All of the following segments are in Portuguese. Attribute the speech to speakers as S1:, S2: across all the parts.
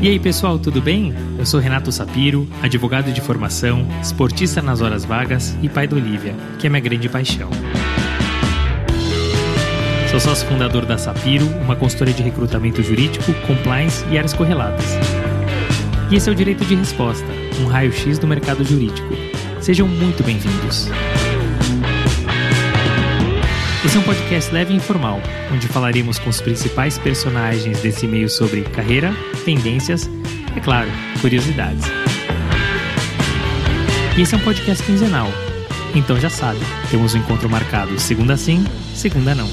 S1: E aí, pessoal, tudo bem? Eu sou Renato Sapiro, advogado de formação, esportista nas horas vagas e pai do Olivia, que é minha grande paixão. Sou sócio fundador da Sapiro, uma consultoria de recrutamento jurídico, compliance e áreas correlatas. E esse é o Direito de Resposta, um raio-x do mercado jurídico. Sejam muito bem-vindos. Esse é um podcast leve e informal, onde falaremos com os principais personagens desse meio sobre carreira, tendências e, é claro, curiosidades. E esse é um podcast quinzenal, então já sabe, temos um encontro marcado segunda sim, segunda não.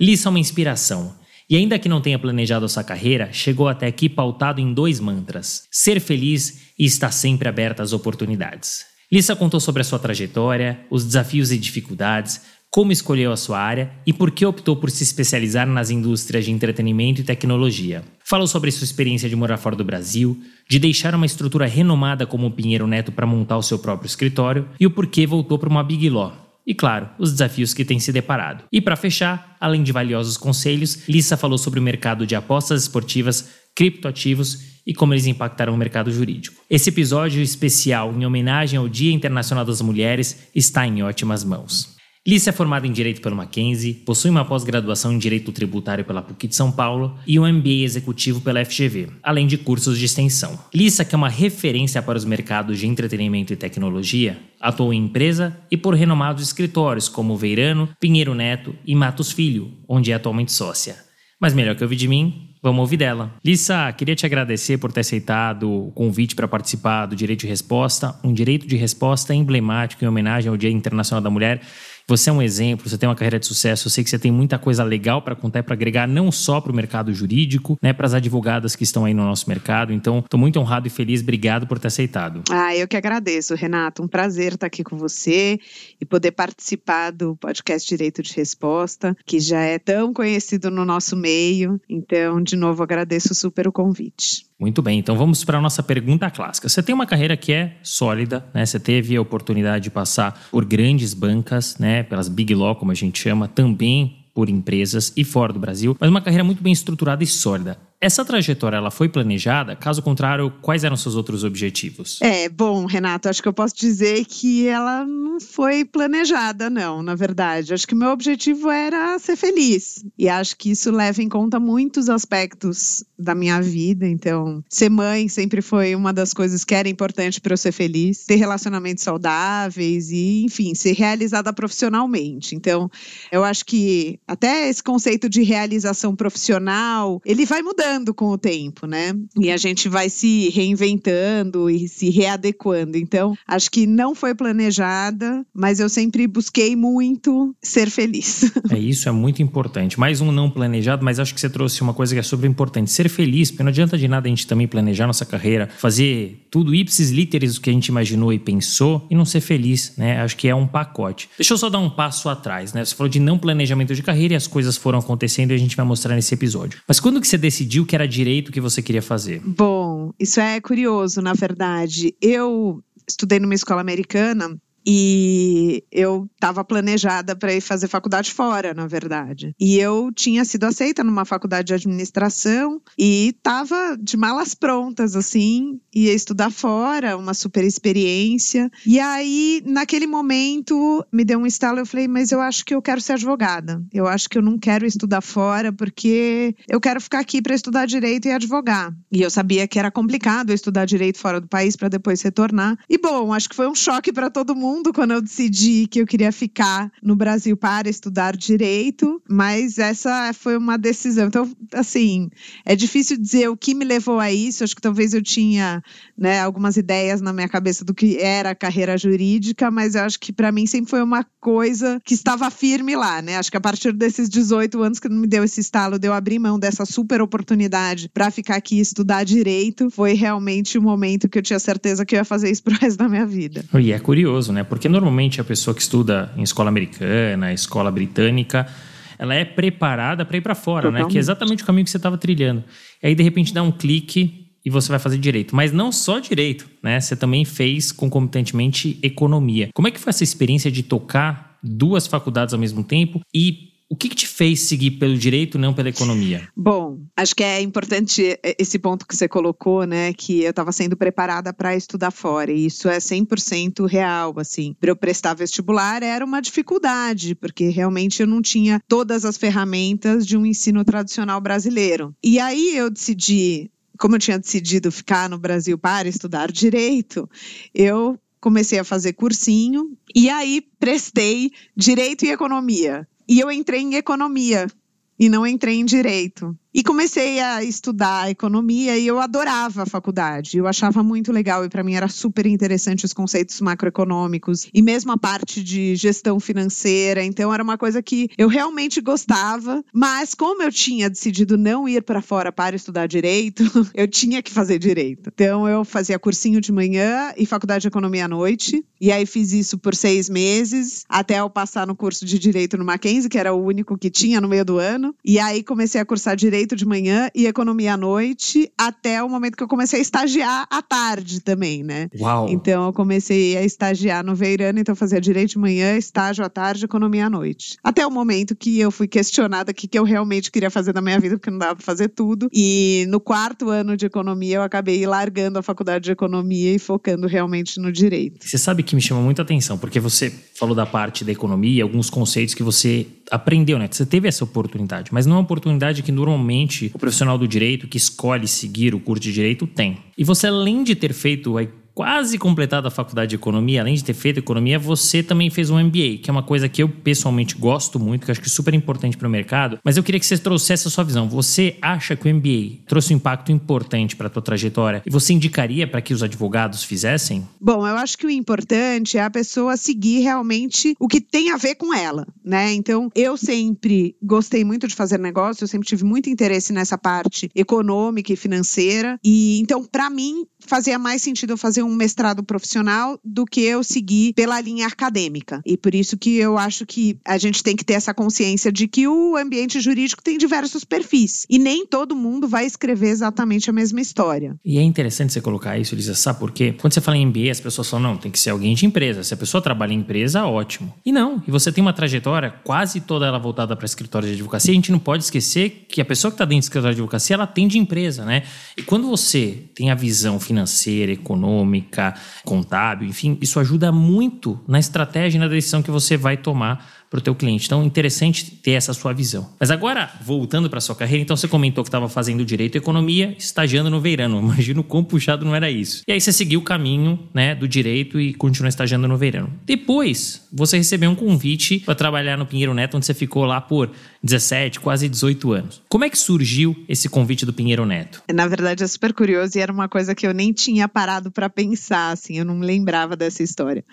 S1: Lissa é uma inspiração e ainda que não tenha planejado a sua carreira, chegou até aqui pautado em dois mantras: ser feliz e estar sempre aberta às oportunidades. Lissa contou sobre a sua trajetória, os desafios e dificuldades, como escolheu a sua área e por que optou por se especializar nas indústrias de entretenimento e tecnologia. Falou sobre sua experiência de morar fora do Brasil, de deixar uma estrutura renomada como o Pinheiro Neto para montar o seu próprio escritório e o porquê voltou para uma Big Law, e, claro, os desafios que tem se deparado. E para fechar, além de valiosos conselhos, Lissa falou sobre o mercado de apostas esportivas, criptoativos e como eles impactaram o mercado jurídico. Esse episódio especial, em homenagem ao Dia Internacional das Mulheres, está em ótimas mãos. Lícia é formada em Direito pelo Mackenzie, possui uma pós-graduação em Direito Tributário pela PUC de São Paulo e um MBA executivo pela FGV, além de cursos de extensão. Lícia, que é uma referência para os mercados de entretenimento e tecnologia, atuou em empresa e por renomados escritórios como Veirano, Pinheiro Neto e Matos Filho, onde é atualmente sócia. Mas melhor que ouvir de mim, Vamos ouvir dela. Lissa, queria te agradecer por ter aceitado o convite para participar do Direito de Resposta, um direito de resposta emblemático em homenagem ao Dia Internacional da Mulher. Você é um exemplo, você tem uma carreira de sucesso, eu sei que você tem muita coisa legal para contar e para agregar não só para o mercado jurídico, né, para as advogadas que estão aí no nosso mercado. Então, estou muito honrado e feliz. Obrigado por ter aceitado.
S2: Ah, eu que agradeço, Renato. Um prazer estar aqui com você e poder participar do podcast Direito de Resposta, que já é tão conhecido no nosso meio. Então, de novo, agradeço super o convite.
S1: Muito bem, então vamos para a nossa pergunta clássica. Você tem uma carreira que é sólida, né? Você teve a oportunidade de passar por grandes bancas, né? Pelas Big Law, como a gente chama, também por empresas e fora do Brasil, mas uma carreira muito bem estruturada e sólida. Essa trajetória ela foi planejada? Caso contrário, quais eram seus outros objetivos?
S2: É, bom, Renato, acho que eu posso dizer que ela não foi planejada, não, na verdade. Acho que meu objetivo era ser feliz. E acho que isso leva em conta muitos aspectos da minha vida. Então, ser mãe sempre foi uma das coisas que era importante para eu ser feliz. Ter relacionamentos saudáveis e, enfim, ser realizada profissionalmente. Então, eu acho que até esse conceito de realização profissional, ele vai mudando mudando com o tempo, né? E a gente vai se reinventando e se readequando. Então, acho que não foi planejada, mas eu sempre busquei muito ser feliz.
S1: É isso, é muito importante. Mais um não planejado, mas acho que você trouxe uma coisa que é super importante: ser feliz, porque não adianta de nada a gente também planejar nossa carreira, fazer tudo ipsis literis o que a gente imaginou e pensou e não ser feliz, né? Acho que é um pacote. Deixa eu só dar um passo atrás, né? Você falou de não planejamento de carreira e as coisas foram acontecendo e a gente vai mostrar nesse episódio. Mas quando que você decidiu decidiu que era direito que você queria fazer?
S2: Bom, isso é curioso, na verdade. Eu estudei numa escola americana e eu estava planejada para ir fazer faculdade fora, na verdade. E eu tinha sido aceita numa faculdade de administração e estava de malas prontas, assim, ia estudar fora, uma super experiência. E aí, naquele momento, me deu um estalo. Eu falei, mas eu acho que eu quero ser advogada. Eu acho que eu não quero estudar fora porque eu quero ficar aqui para estudar direito e advogar. E eu sabia que era complicado estudar direito fora do país para depois retornar. E bom, acho que foi um choque para todo mundo mundo quando eu decidi que eu queria ficar no Brasil para estudar direito, mas essa foi uma decisão. Então, assim, é difícil dizer o que me levou a isso. Acho que talvez eu tinha né, algumas ideias na minha cabeça do que era a carreira jurídica, mas eu acho que para mim sempre foi uma coisa que estava firme lá, né? Acho que a partir desses 18 anos que me deu esse estalo, de eu abrir mão dessa super oportunidade para ficar aqui e estudar direito, foi realmente o momento que eu tinha certeza que eu ia fazer isso pro resto da minha vida.
S1: E é curioso, né? Né? Porque normalmente a pessoa que estuda em escola americana, escola britânica, ela é preparada para ir para fora, Totalmente. né? Que é exatamente o caminho que você estava trilhando. E aí, de repente, dá um clique e você vai fazer direito. Mas não só direito, né? Você também fez concomitantemente economia. Como é que foi essa experiência de tocar duas faculdades ao mesmo tempo e o que, que, te fez seguir pelo direito, não pela economia?
S2: Bom, acho que é importante esse ponto que você colocou, né? Que eu estava sendo preparada para estudar fora. E isso é 100% real, assim. Para eu prestar vestibular era uma dificuldade, porque realmente eu não tinha todas as ferramentas de um ensino tradicional brasileiro. E aí eu decidi como eu tinha decidido ficar no Brasil para estudar direito, eu comecei a fazer cursinho e aí prestei direito e economia. E eu entrei em economia e não entrei em direito. E comecei a estudar economia e eu adorava a faculdade. Eu achava muito legal e para mim era super interessante os conceitos macroeconômicos e mesmo a parte de gestão financeira. Então era uma coisa que eu realmente gostava, mas como eu tinha decidido não ir para fora para estudar direito, eu tinha que fazer direito. Então eu fazia cursinho de manhã e faculdade de economia à noite. E aí fiz isso por seis meses até eu passar no curso de direito no Mackenzie, que era o único que tinha no meio do ano. E aí comecei a cursar direito direito de manhã e economia à noite, até o momento que eu comecei a estagiar à tarde também, né?
S1: Uau!
S2: Então eu comecei a estagiar no Veirano, então eu fazia direito de manhã, estágio à tarde, economia à noite. Até o momento que eu fui questionada o que, que eu realmente queria fazer na minha vida, porque não dava pra fazer tudo. E no quarto ano de economia, eu acabei largando a faculdade de economia e focando realmente no direito.
S1: Você sabe que me chama muita atenção, porque você falou da parte da economia, alguns conceitos que você aprendeu, né? Você teve essa oportunidade, mas não é uma oportunidade que normalmente o profissional do direito que escolhe seguir o curso de direito tem. E você, além de ter feito quase completado a faculdade de economia, além de ter feito economia, você também fez um MBA, que é uma coisa que eu pessoalmente gosto muito, que acho que é super importante para o mercado. Mas eu queria que você trouxesse a sua visão. Você acha que o MBA trouxe um impacto importante para a tua trajetória e você indicaria para que os advogados fizessem?
S2: Bom, eu acho que o importante é a pessoa seguir realmente o que tem a ver com ela, né? Então, eu sempre gostei muito de fazer negócio, eu sempre tive muito interesse nessa parte econômica e financeira. E então, para mim, fazia mais sentido eu fazer um mestrado profissional do que eu seguir pela linha acadêmica. E por isso que eu acho que a gente tem que ter essa consciência de que o ambiente jurídico tem diversos perfis. E nem todo mundo vai escrever exatamente a mesma história.
S1: E é interessante você colocar isso, Lisa, sabe por quê? Quando você fala em MBA, as pessoas falam, não, tem que ser alguém de empresa. Se a pessoa trabalha em empresa, ótimo. E não, e você tem uma trajetória quase toda ela voltada para escritório de advocacia, a gente não pode esquecer que a pessoa que está dentro do escritório de advocacia, ela tem de empresa, né? E quando você tem a visão financeira, econômica, contábil, enfim, isso ajuda muito na estratégia e na decisão que você vai tomar para o teu cliente. Então, interessante ter essa sua visão. Mas agora, voltando para sua carreira, então você comentou que estava fazendo direito e economia, estagiando no Veirano. Imagino quão puxado não era isso. E aí você seguiu o caminho, né, do direito e continuou estagiando no Veirano. Depois, você recebeu um convite para trabalhar no Pinheiro Neto, onde você ficou lá por 17, quase 18 anos. Como é que surgiu esse convite do Pinheiro Neto?
S2: Na verdade, é super curioso e era uma coisa que eu nem tinha parado para pensar, assim, eu não me lembrava dessa história.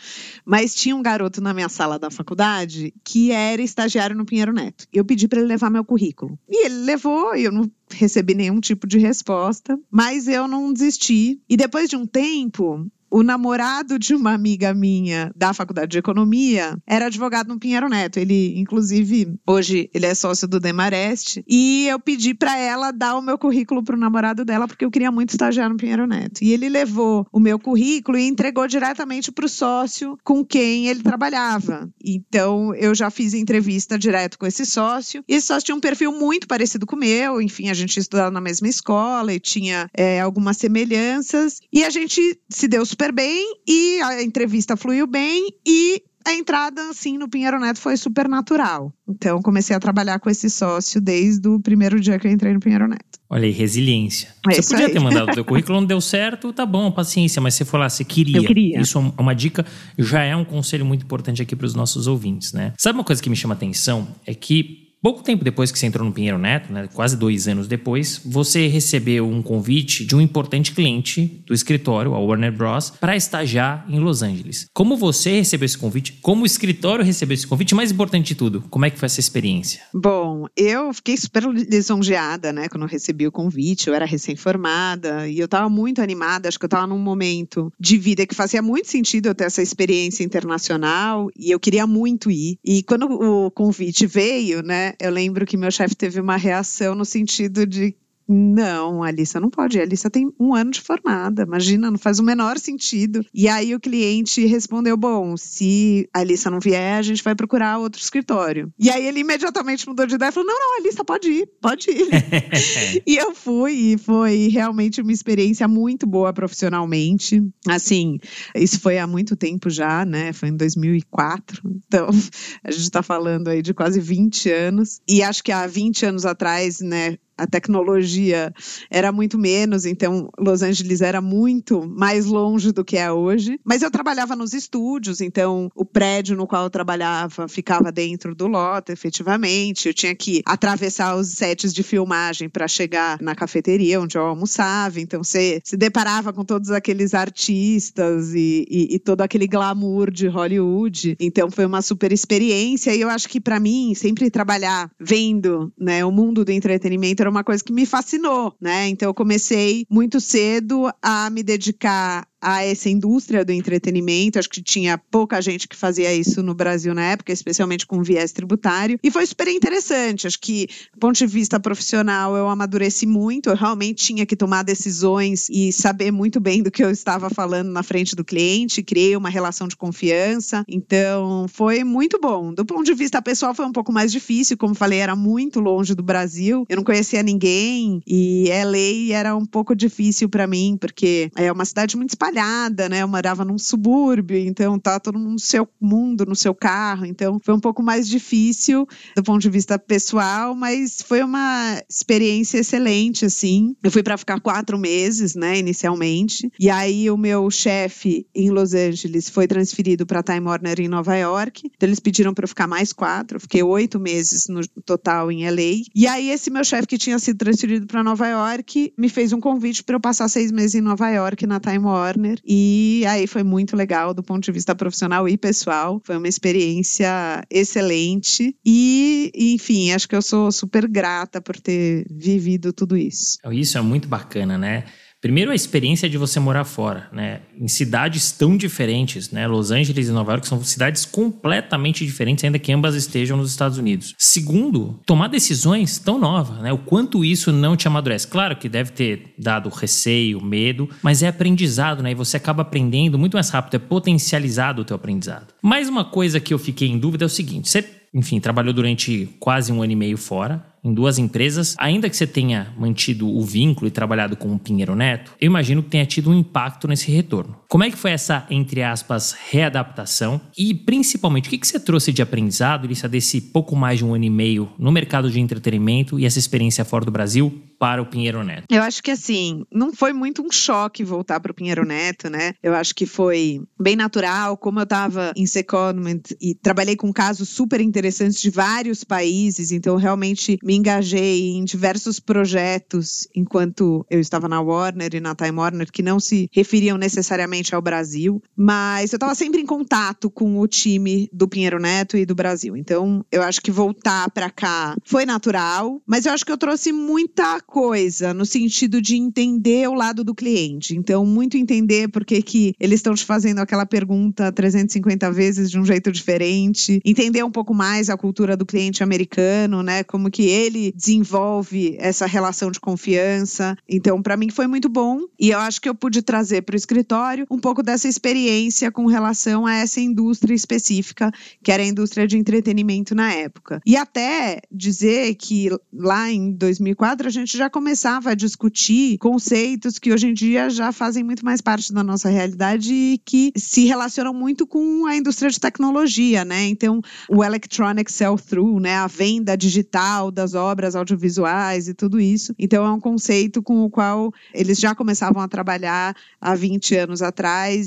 S2: Mas tinha um garoto na minha sala da faculdade que era estagiário no Pinheiro Neto. Eu pedi para ele levar meu currículo. E ele levou, e eu não recebi nenhum tipo de resposta, mas eu não desisti. E depois de um tempo, o namorado de uma amiga minha da faculdade de economia era advogado no Pinheiro Neto. Ele, inclusive, hoje ele é sócio do Demarest. E eu pedi para ela dar o meu currículo pro namorado dela, porque eu queria muito estagiar no Pinheiro Neto. E ele levou o meu currículo e entregou diretamente pro sócio com quem ele trabalhava. Então, eu já fiz entrevista direto com esse sócio. E esse sócio tinha um perfil muito parecido com o meu. Enfim, a gente estudava na mesma escola e tinha é, algumas semelhanças. E a gente se deu bem e a entrevista fluiu bem e a entrada, assim, no Pinheiro Neto foi super natural. Então, comecei a trabalhar com esse sócio desde o primeiro dia que eu entrei no Pinheiro Neto.
S1: Olha aí, resiliência. É você podia aí. ter mandado o teu currículo, não deu certo, tá bom, paciência, mas você foi lá, você queria.
S2: Eu queria.
S1: Isso é uma dica, já é um conselho muito importante aqui para os nossos ouvintes, né? Sabe uma coisa que me chama atenção? É que Pouco tempo depois que você entrou no Pinheiro Neto, né, quase dois anos depois, você recebeu um convite de um importante cliente do escritório, a Warner Bros., para estagiar em Los Angeles. Como você recebeu esse convite? Como o escritório recebeu esse convite? Mais importante de tudo, como é que foi essa experiência?
S2: Bom, eu fiquei super lisonjeada, né, quando recebi o convite. Eu era recém-formada e eu estava muito animada. Acho que eu estava num momento de vida que fazia muito sentido eu ter essa experiência internacional e eu queria muito ir. E quando o convite veio, né, eu lembro que meu chefe teve uma reação no sentido de Não, a Alissa não pode. A Alissa tem um ano de formada. Imagina, não faz o menor sentido. E aí o cliente respondeu: bom, se a Alissa não vier, a gente vai procurar outro escritório. E aí ele imediatamente mudou de ideia e falou: não, não, a Alissa pode ir, pode ir. e eu fui, e foi realmente uma experiência muito boa profissionalmente. Assim, isso foi há muito tempo já, né? Foi em 2004. Então, a gente está falando aí de quase 20 anos. E acho que há 20 anos atrás, né? A tecnologia era muito menos, então Los Angeles era muito mais longe do que é hoje. Mas eu trabalhava nos estúdios, então o prédio no qual eu trabalhava ficava dentro do lote, efetivamente. Eu tinha que atravessar os sets de filmagem para chegar na cafeteria onde eu almoçava. Então você se deparava com todos aqueles artistas e, e, e todo aquele glamour de Hollywood. Então foi uma super experiência e eu acho que para mim sempre trabalhar vendo, né, o mundo do entretenimento era uma coisa que me fascinou, né? Então eu comecei muito cedo a me dedicar a essa indústria do entretenimento. Acho que tinha pouca gente que fazia isso no Brasil na época, especialmente com viés tributário. E foi super interessante. Acho que, do ponto de vista profissional, eu amadureci muito. Eu realmente tinha que tomar decisões e saber muito bem do que eu estava falando na frente do cliente. Criei uma relação de confiança. Então, foi muito bom. Do ponto de vista pessoal, foi um pouco mais difícil. Como falei, era muito longe do Brasil. Eu não conhecia ninguém e LA era um pouco difícil para mim, porque é uma cidade muito espalhada espalhada, né? Eu morava num subúrbio, então tá todo mundo no seu mundo, no seu carro. Então foi um pouco mais difícil do ponto de vista pessoal, mas foi uma experiência excelente, assim. Eu fui para ficar quatro meses, né, inicialmente. E aí o meu chefe em Los Angeles foi transferido para Time Warner em Nova York. Então eles pediram para eu ficar mais quatro. Eu fiquei oito meses no total em LA. E aí esse meu chefe que tinha sido transferido para Nova York me fez um convite para eu passar seis meses em Nova York na Time Warner Warner. E aí foi muito legal do ponto de vista profissional e pessoal. Foi uma experiência excelente. E, enfim, acho que eu sou super grata por ter vivido tudo isso.
S1: Isso é muito bacana, né? Primeiro, a experiência de você morar fora, né? Em cidades tão diferentes, né? Los Angeles e Nova York são cidades completamente diferentes, ainda que ambas estejam nos Estados Unidos. Segundo, tomar decisões tão novas, né? O quanto isso não te amadurece. Claro que deve ter dado receio, medo, mas é aprendizado, né? E você acaba aprendendo muito mais rápido, é potencializado o teu aprendizado. Mais uma coisa que eu fiquei em dúvida é o seguinte: você enfim, trabalhou durante quase um ano e meio fora em duas empresas, ainda que você tenha mantido o vínculo e trabalhado com o Pinheiro Neto, eu imagino que tenha tido um impacto nesse retorno. Como é que foi essa, entre aspas, readaptação? E, principalmente, o que, você trouxe de aprendizado, Lissa, desse pouco mais de um ano e meio no mercado de entretenimento e essa experiência fora do Brasil para o Pinheiro Neto?
S2: Eu acho que, assim, não foi muito um choque voltar para o Pinheiro Neto, né? Eu acho que foi bem natural, como eu estava em Secondment e trabalhei com casos super interessantes de vários países, então realmente me engajei em diversos projetos enquanto eu estava na Warner e na Time Warner que não se referiam necessariamente ao Brasil, mas eu estava sempre em contato com o time do Pinheiro Neto e do Brasil. Então, eu acho que voltar para cá foi natural, mas eu acho que eu trouxe muita coisa no sentido de entender o lado do cliente. Então, muito entender por que, que eles estão te fazendo aquela pergunta 350 vezes de um jeito diferente, entender um pouco mais a cultura do cliente americano, né? Como que ele desenvolve essa relação de confiança. Então, para mim foi muito bom e eu acho que eu pude trazer para o escritório um pouco dessa experiência com relação a essa indústria específica, que era a indústria de entretenimento na época. E até dizer que lá em 2004 a gente já começava a discutir conceitos que hoje em dia já fazem muito mais parte da nossa realidade e que se relacionam muito com a indústria de tecnologia, né? Então, o electronic sell-through, né, a venda digital das obras audiovisuais e tudo isso. Então é um conceito com o qual eles já começavam a trabalhar há 20 anos atrás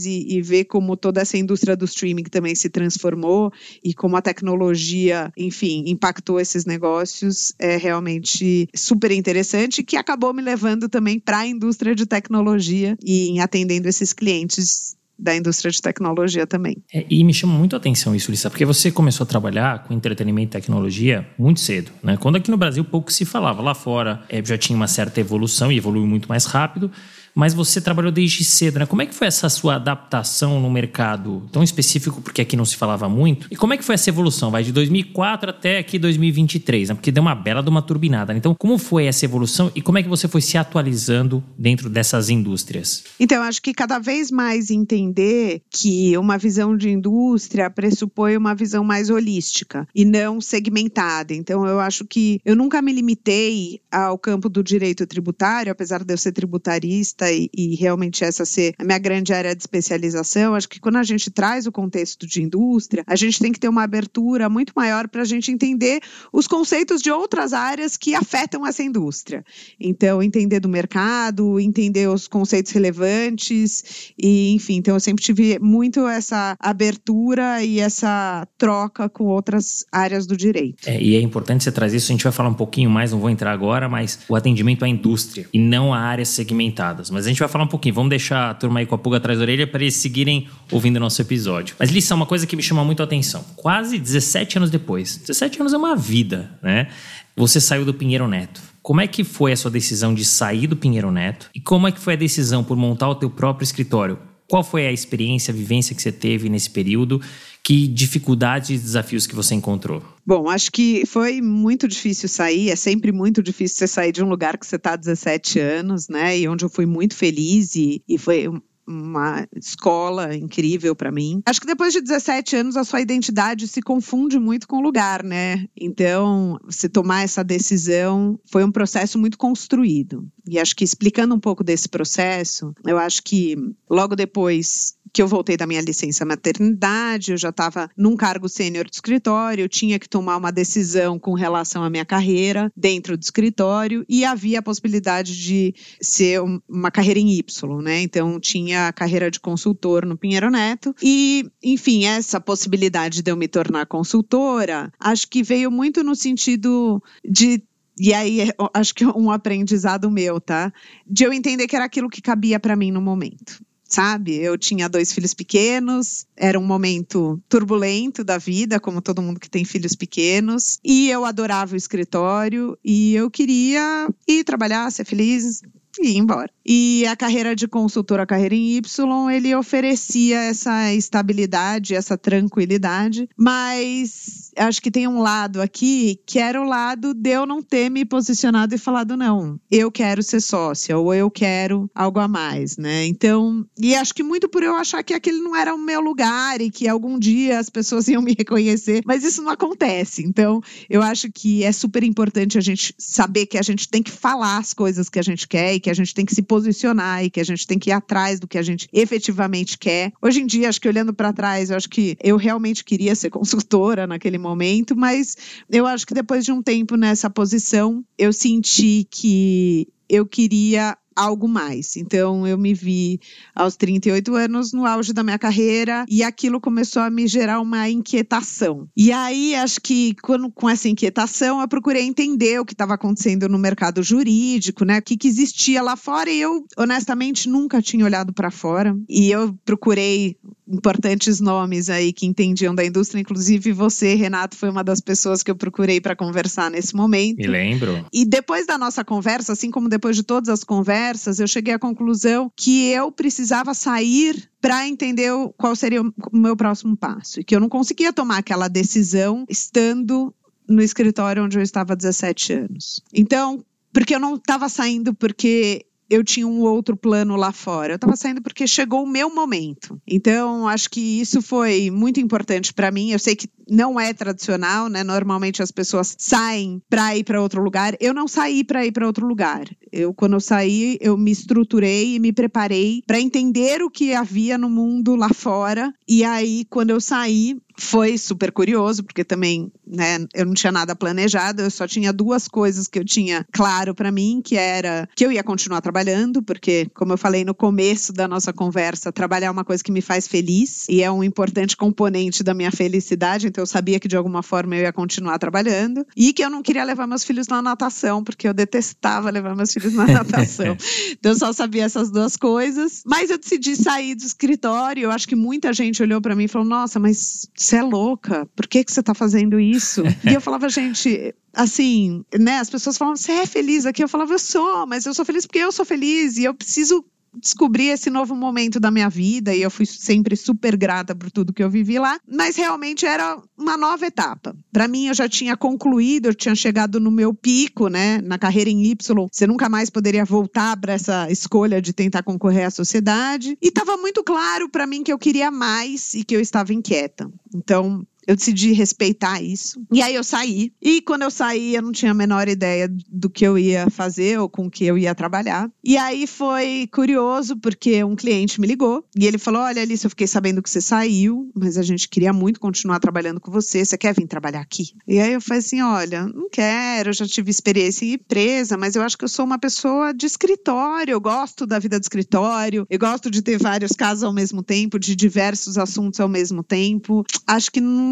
S2: e, e ver como toda essa indústria do streaming também se transformou e como a tecnologia, enfim, impactou esses negócios é realmente super interessante que acabou me levando também para a indústria de tecnologia e atendendo esses clientes da indústria de tecnologia também.
S1: É, e me chama muito a atenção isso, Lissa, porque você começou a trabalhar com entretenimento e tecnologia muito cedo, né? Quando aqui no Brasil pouco se falava, lá fora é, já tinha uma certa evolução e evoluiu muito mais rápido, mas você trabalhou desde cedo, né? Como é que foi essa sua adaptação no mercado tão específico, porque aqui não se falava muito? E como é que foi essa evolução? Vai de 2004 até aqui 2023, né? Porque deu uma bela de uma turbinada. Né? Então, como foi essa evolução e como é que você foi se atualizando dentro dessas indústrias?
S2: Então, acho que cada vez mais entender que uma visão de indústria pressupõe uma visão mais holística e não segmentada. Então, eu acho que eu nunca me limitei ao campo do direito tributário, apesar de eu ser tributarista e, e realmente essa ser a minha grande área de especialização. Acho que quando a gente traz o contexto de indústria, a gente tem que ter uma abertura muito maior para a gente entender os conceitos de outras áreas que afetam essa indústria. Então, entender do mercado, entender os conceitos relevantes e, enfim, então eu sempre tive muito essa abertura e essa troca com outras áreas do direito.
S1: É, e é importante você trazer isso, a gente vai falar um pouquinho mais, não vou entrar agora, mas o atendimento à indústria e não a áreas segmentadas. Mas a gente vai falar um pouquinho, vamos deixar a turma aí com a pulga atrás da orelha para eles seguirem ouvindo o nosso episódio. Mas lição, uma coisa que me chama muito a atenção. Quase 17 anos depois, 17 anos é uma vida, né? Você saiu do Pinheiro Neto. Como é que foi a sua decisão de sair do Pinheiro Neto? E como é que foi a decisão por montar o teu próprio escritório? Qual foi a experiência, a vivência que você teve nesse período? Que dificuldades e desafios que você encontrou?
S2: Bom, acho que foi muito difícil sair. É sempre muito difícil você sair de um lugar que você está há 17 anos, né? E onde eu fui muito feliz e, e foi uma escola incrível para mim. Acho que depois de 17 anos a sua identidade se confunde muito com o lugar, né? Então, se tomar essa decisão foi um processo muito construído. E acho que explicando um pouco desse processo, eu acho que logo depois que eu voltei da minha licença maternidade, eu já estava num cargo sênior de escritório, eu tinha que tomar uma decisão com relação à minha carreira dentro do escritório e havia a possibilidade de ser uma carreira em Y, né? Então tinha a carreira de consultor no Pinheiro Neto e, enfim, essa possibilidade de eu me tornar consultora, acho que veio muito no sentido de e aí, acho que é um aprendizado meu, tá? De eu entender que era aquilo que cabia para mim no momento sabe? Eu tinha dois filhos pequenos, era um momento turbulento da vida, como todo mundo que tem filhos pequenos, e eu adorava o escritório e eu queria ir trabalhar, ser feliz, e ir embora. E a carreira de consultora, a carreira em Y, ele oferecia essa estabilidade, essa tranquilidade, mas acho que tem um lado aqui que era o lado de eu não ter me posicionado e falado não, eu quero ser sócia ou eu quero algo a mais, né? Então, e acho que muito por eu achar que aquele não era o meu lugar e que algum dia as pessoas iam me reconhecer, mas isso não acontece. Então, eu acho que é super importante a gente saber que a gente tem que falar as coisas que a gente quer que a gente tem que se posicionar e que a gente tem que ir atrás do que a gente efetivamente quer. Hoje em dia, acho que olhando para trás, eu acho que eu realmente queria ser consultora naquele momento, mas eu acho que depois de um tempo nessa posição, eu senti que eu queria algo mais. Então, eu me vi aos 38 anos no auge da minha carreira e aquilo começou a me gerar uma inquietação. E aí, acho que quando, com essa inquietação, eu procurei entender o que estava acontecendo no mercado jurídico, né? O que, que existia lá fora e eu, honestamente, nunca tinha olhado para fora. E eu procurei importantes nomes aí que entendiam da indústria, inclusive você, Renato, foi uma das pessoas que eu procurei para conversar nesse momento.
S1: Me lembro.
S2: E depois da nossa conversa, assim como depois de todas as conversas, eu cheguei à conclusão que eu precisava sair para entender qual seria o meu próximo passo e que eu não conseguia tomar aquela decisão estando no escritório onde eu estava há 17 anos. Então, porque eu não estava saindo porque eu tinha um outro plano lá fora. Eu estava saindo porque chegou o meu momento. Então, acho que isso foi muito importante para mim. Eu sei que não é tradicional, né? Normalmente as pessoas saem para ir para outro lugar. Eu não saí para ir para outro lugar. Eu, quando eu saí, eu me estruturei e me preparei para entender o que havia no mundo lá fora. E aí, quando eu saí, foi super curioso, porque também, né, eu não tinha nada planejado, eu só tinha duas coisas que eu tinha claro para mim, que era que eu ia continuar trabalhando, porque, como eu falei no começo da nossa conversa, trabalhar é uma coisa que me faz feliz e é um importante componente da minha felicidade, então eu sabia que de alguma forma eu ia continuar trabalhando e que eu não queria levar meus filhos na natação, porque eu detestava levar meus filhos na natação. então eu só sabia essas duas coisas, mas eu decidi sair do escritório, eu acho que muita gente olhou para mim e falou: "Nossa, mas você é louca, por que, que você está fazendo isso? e eu falava, gente, assim, né? As pessoas falavam, você é feliz aqui? Eu falava, eu sou, mas eu sou feliz porque eu sou feliz e eu preciso descobri esse novo momento da minha vida e eu fui sempre super grata por tudo que eu vivi lá, mas realmente era uma nova etapa. Para mim, eu já tinha concluído, eu tinha chegado no meu pico, né, na carreira em Y. Você nunca mais poderia voltar para essa escolha de tentar concorrer à sociedade. E estava muito claro para mim que eu queria mais e que eu estava inquieta. Então, eu decidi respeitar isso. E aí eu saí. E quando eu saí, eu não tinha a menor ideia do que eu ia fazer ou com que eu ia trabalhar. E aí foi curioso, porque um cliente me ligou e ele falou: Olha, Alice, eu fiquei sabendo que você saiu, mas a gente queria muito continuar trabalhando com você. Você quer vir trabalhar aqui? E aí eu falei assim: Olha, não quero, eu já tive experiência em empresa, mas eu acho que eu sou uma pessoa de escritório. Eu gosto da vida do escritório, eu gosto de ter vários casos ao mesmo tempo, de diversos assuntos ao mesmo tempo. Acho que não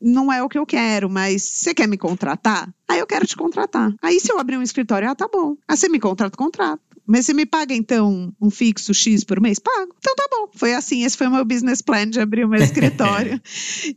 S2: não, é o que eu quero, mas você quer me contratar? Aí eu quero te contratar. Aí se eu abrir um escritório, ah, tá bom. Ah, você me contrata, contrato. Mas você me paga então um fixo X por mês? Pago. Então tá bom. Foi assim, esse foi o meu business plan de abrir o meu escritório.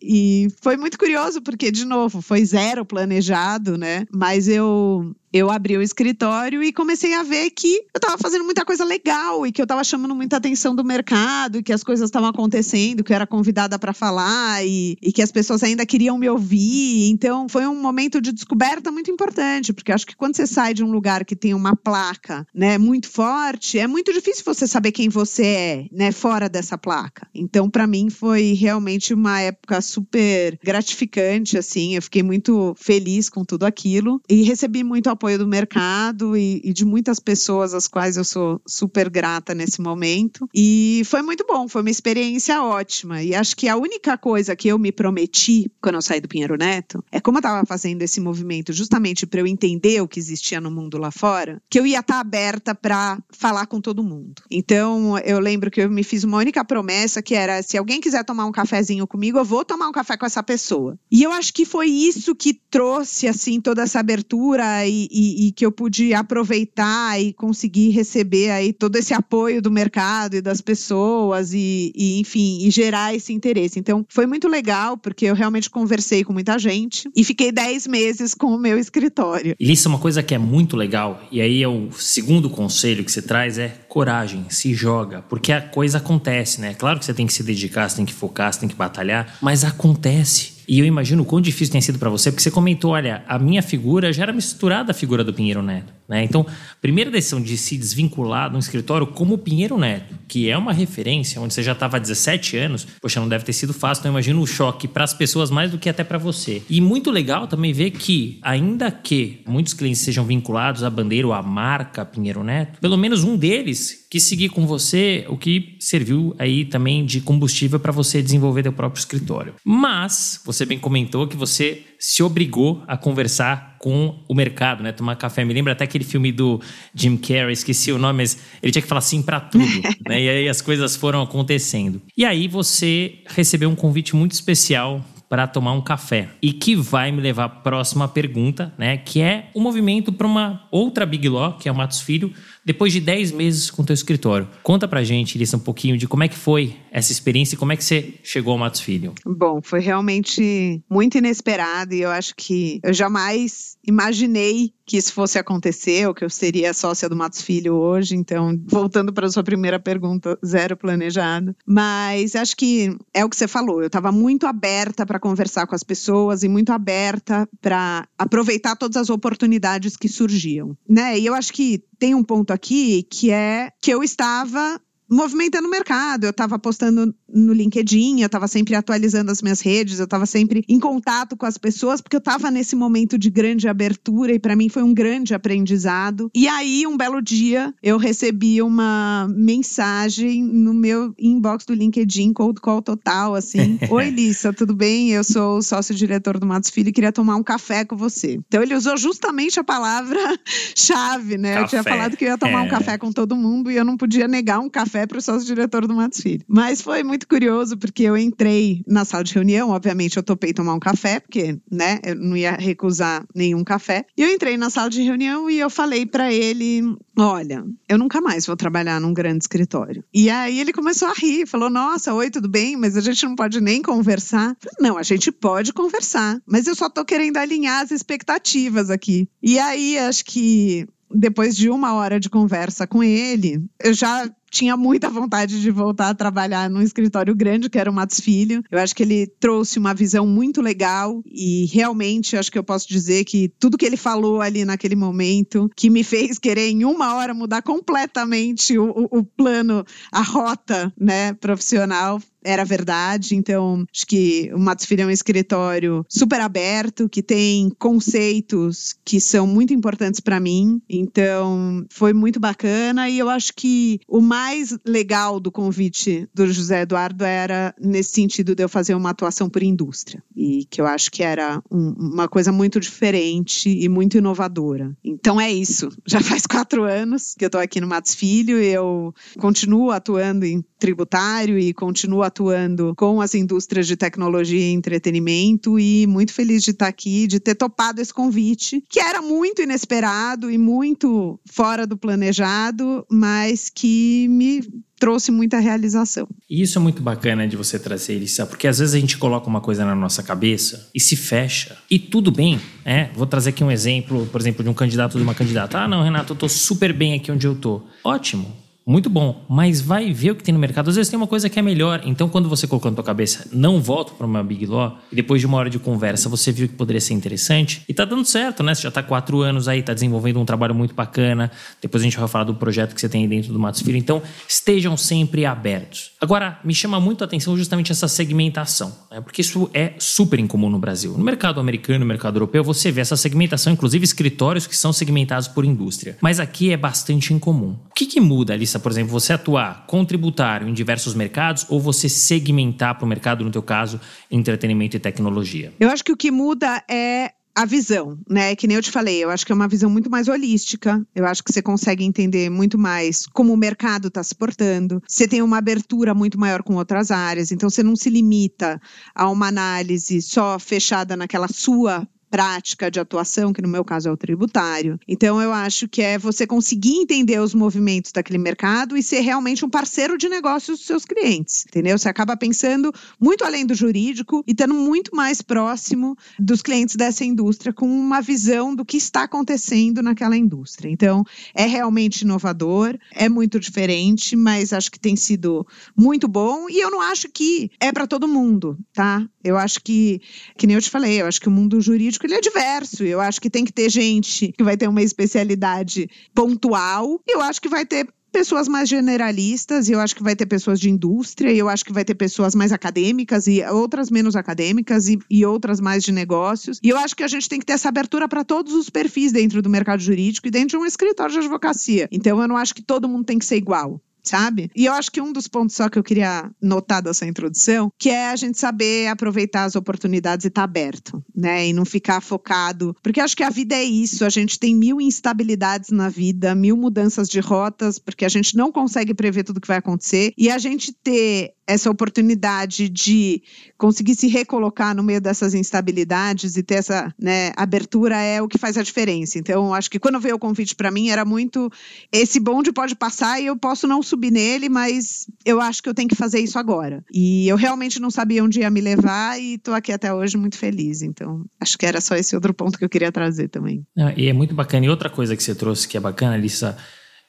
S2: e foi muito curioso, porque, de novo, foi zero planejado, né? Mas eu eu abri o escritório e comecei a ver que eu estava fazendo muita coisa legal e que eu estava chamando muita atenção do mercado, e que as coisas estavam acontecendo, que eu era convidada para falar e, e, que as pessoas ainda queriam me ouvir. Então, foi um momento de descoberta muito importante, porque acho que quando você sai de um lugar que tem uma placa, né, muito forte, é muito difícil você saber quem você é, né, fora dessa placa. Então, para mim foi realmente uma época super gratificante, assim. Eu fiquei muito feliz com tudo aquilo e recebi muito apoio do mercado e, e, de muitas pessoas às quais eu sou super grata nesse momento. E foi muito bom, foi uma experiência ótima. E acho que a única coisa que eu me prometi quando eu saí do Pinheiro Neto é como eu estava fazendo esse movimento justamente para eu entender o que existia no mundo lá fora, que eu ia estar tá aberta para falar com todo mundo. Então eu lembro que eu me fiz uma única promessa que era se alguém quiser tomar um cafezinho comigo, eu vou tomar um café com essa pessoa. E eu acho que foi isso que trouxe assim toda essa abertura e, e, e, que eu pude aproveitar e conseguir receber aí todo esse apoio do mercado e das pessoas e, e, enfim, e gerar esse interesse. Então, foi muito legal porque eu realmente conversei com muita gente e fiquei 10 meses com o meu escritório.
S1: E isso é uma coisa que é muito legal. E aí é o segundo conselho que você traz é coragem, se joga, porque a coisa acontece, né? Claro que você tem que se dedicar, você tem que focar, você tem que batalhar, mas acontece. E eu imagino o quão difícil tem sido para você, porque você comentou, olha, a minha figura já era misturada à figura do Pinheiro Neto. Né? Então, primeira decisão de se desvincular de um escritório como Pinheiro Neto, que é uma referência, onde você já estava há 17 anos, poxa, não deve ter sido fácil, então eu imagino o choque para as pessoas mais do que até para você. E muito legal também ver que, ainda que muitos clientes sejam vinculados à bandeira ou à marca Pinheiro Neto, pelo menos um deles que seguir com você, o que serviu aí também de combustível para você desenvolver seu próprio escritório. Mas você bem comentou que você se obrigou a conversar com o mercado, né? Tomar café. Me lembra até aquele filme do Jim Carrey, esqueci o nome, mas ele tinha que falar sim para tudo, né? E aí as coisas foram acontecendo. E aí você recebeu um convite muito especial para tomar um café. E que vai me levar à próxima pergunta, né? Que é o um movimento para uma outra Big Law, que é o Matos Filho, depois de 10 meses com o teu escritório. Conta pra gente, Lisa, um pouquinho de como é que foi essa experiência e como é que você chegou ao Matos Filho.
S2: Bom, foi realmente muito inesperado e eu acho que eu jamais imaginei que isso fosse acontecer ou que eu seria sócia do Matos Filho hoje. Então, voltando para a sua primeira pergunta, zero planejado. Mas acho que é o que você falou. Eu estava muito aberta para conversar com as pessoas e muito aberta para aproveitar todas as oportunidades que surgiam, né? E eu acho que tem um ponto aqui que é que eu estava movimentando o mercado. Eu estava postando no LinkedIn, eu estava sempre atualizando as minhas redes, eu estava sempre em contato com as pessoas, porque eu estava nesse momento de grande abertura e para mim foi um grande aprendizado. E aí, um belo dia, eu recebi uma mensagem no meu inbox do LinkedIn, cold call total, assim: Oi, Lissa, tudo bem? Eu sou sócio-diretor do Matos Filho e queria tomar um café com você. Então, ele usou justamente a palavra-chave, né? Café. Eu tinha falado que eu ia tomar é. um café com todo mundo e eu não podia negar um café para o sócio-diretor do Matos Filho. Mas foi muito muito curioso, porque eu entrei na sala de reunião, obviamente eu topei tomar um café, porque, né, eu não ia recusar nenhum café. E eu entrei na sala de reunião e eu falei para ele: olha, eu nunca mais vou trabalhar num grande escritório. E aí ele começou a rir, falou: nossa, oi, tudo bem? Mas a gente não pode nem conversar. Falei, não, a gente pode conversar, mas eu só tô querendo alinhar as expectativas aqui. E aí acho que depois de uma hora de conversa com ele, eu já tinha muita vontade de voltar a trabalhar num escritório grande, que era o Matos Filho. Eu acho que ele trouxe uma visão muito legal e realmente acho que eu posso dizer que tudo que ele falou ali naquele momento, que me fez querer em uma hora mudar completamente o, o, o plano, a rota, né, profissional, era verdade. Então, acho que o Matos Filho é um escritório super aberto, que tem conceitos que são muito importantes para mim. Então, foi muito bacana e eu acho que o mais legal do convite do José Eduardo era nesse sentido de eu fazer uma atuação por indústria e que eu acho que era um, uma coisa muito diferente e muito inovadora. Então é isso. Já faz quatro anos que eu estou aqui no Matos Filho. Eu continuo atuando em tributário e continuo atuando com as indústrias de tecnologia e entretenimento e muito feliz de estar aqui, de ter topado esse convite, que era muito inesperado e muito fora do planejado, mas que me trouxe muita realização.
S1: E isso é muito bacana de você trazer, Elissa, porque às vezes a gente coloca uma coisa na nossa cabeça e se fecha. E tudo bem, é? Vou trazer aqui um exemplo, por exemplo, de um candidato de uma candidata. Ah, não, Renato, eu tô super bem aqui onde eu tô. Ótimo muito bom, mas vai ver o que tem no mercado. Às vezes tem uma coisa que é melhor. Então, quando você colocou na tua cabeça, não volto para uma Big Law, e depois de uma hora de conversa você viu que poderia ser interessante, e tá dando certo, né? Você já tá quatro anos aí, tá desenvolvendo um trabalho muito bacana. Depois a gente vai falar do projeto que você tem aí dentro do Matos Filho. Então, estejam sempre abertos. Agora, me chama muito a atenção justamente essa segmentação, né? porque isso é super incomum no Brasil. No mercado americano, no mercado europeu, você vê essa segmentação, inclusive escritórios que são segmentados por indústria. Mas aqui é bastante incomum. O que, que muda, Alissa? por exemplo, você atuar com tributário em diversos mercados ou você segmentar para o mercado, no teu caso, entretenimento e tecnologia?
S2: Eu acho que o que muda é a visão, né? Que nem eu te falei, eu acho que é uma visão muito mais holística. Eu acho que você consegue entender muito mais como o mercado está se portando. Você tem uma abertura muito maior com outras áreas, então você não se limita a uma análise só fechada naquela sua prática de atuação, que no meu caso é o tributário. Então, eu acho que é você conseguir entender os movimentos daquele mercado e ser realmente um parceiro de negócios dos seus clientes, entendeu? Você acaba pensando muito além do jurídico e estando muito mais próximo dos clientes dessa indústria, com uma visão do que está acontecendo naquela indústria. Então, é realmente inovador, é muito diferente, mas acho que tem sido muito bom e eu não acho que é para todo mundo, tá? Eu acho que, que nem eu te falei, eu acho que o mundo jurídico ele é diverso. Eu acho que tem que ter gente que vai ter uma especialidade pontual. Eu acho que vai ter pessoas mais generalistas, e eu acho que vai ter pessoas de indústria, e eu acho que vai ter pessoas mais acadêmicas e outras menos acadêmicas e, e outras mais de negócios. E eu acho que a gente tem que ter essa abertura para todos os perfis dentro do mercado jurídico e dentro de um escritório de advocacia. Então eu não acho que todo mundo tem que ser igual sabe? E eu acho que um dos pontos só que eu queria notar dessa introdução, que é a gente saber aproveitar as oportunidades e estar tá aberto, né? E não ficar focado. Porque acho que a vida é isso, a gente tem mil instabilidades na vida, mil mudanças de rotas, porque a gente não consegue prever tudo que vai acontecer. E a gente ter essa oportunidade de conseguir se recolocar no meio dessas instabilidades e ter essa né, abertura é o que faz a diferença. Então, acho que quando veio o convite para mim era muito esse bonde pode passar e eu posso não subir nele, mas eu acho que eu tenho que fazer isso agora. E eu realmente não sabia onde ia me levar e estou aqui até hoje muito feliz. Então, acho que era só esse outro ponto que eu queria trazer também.
S1: Ah, e é muito bacana. E outra coisa que você trouxe que é bacana, Alissa,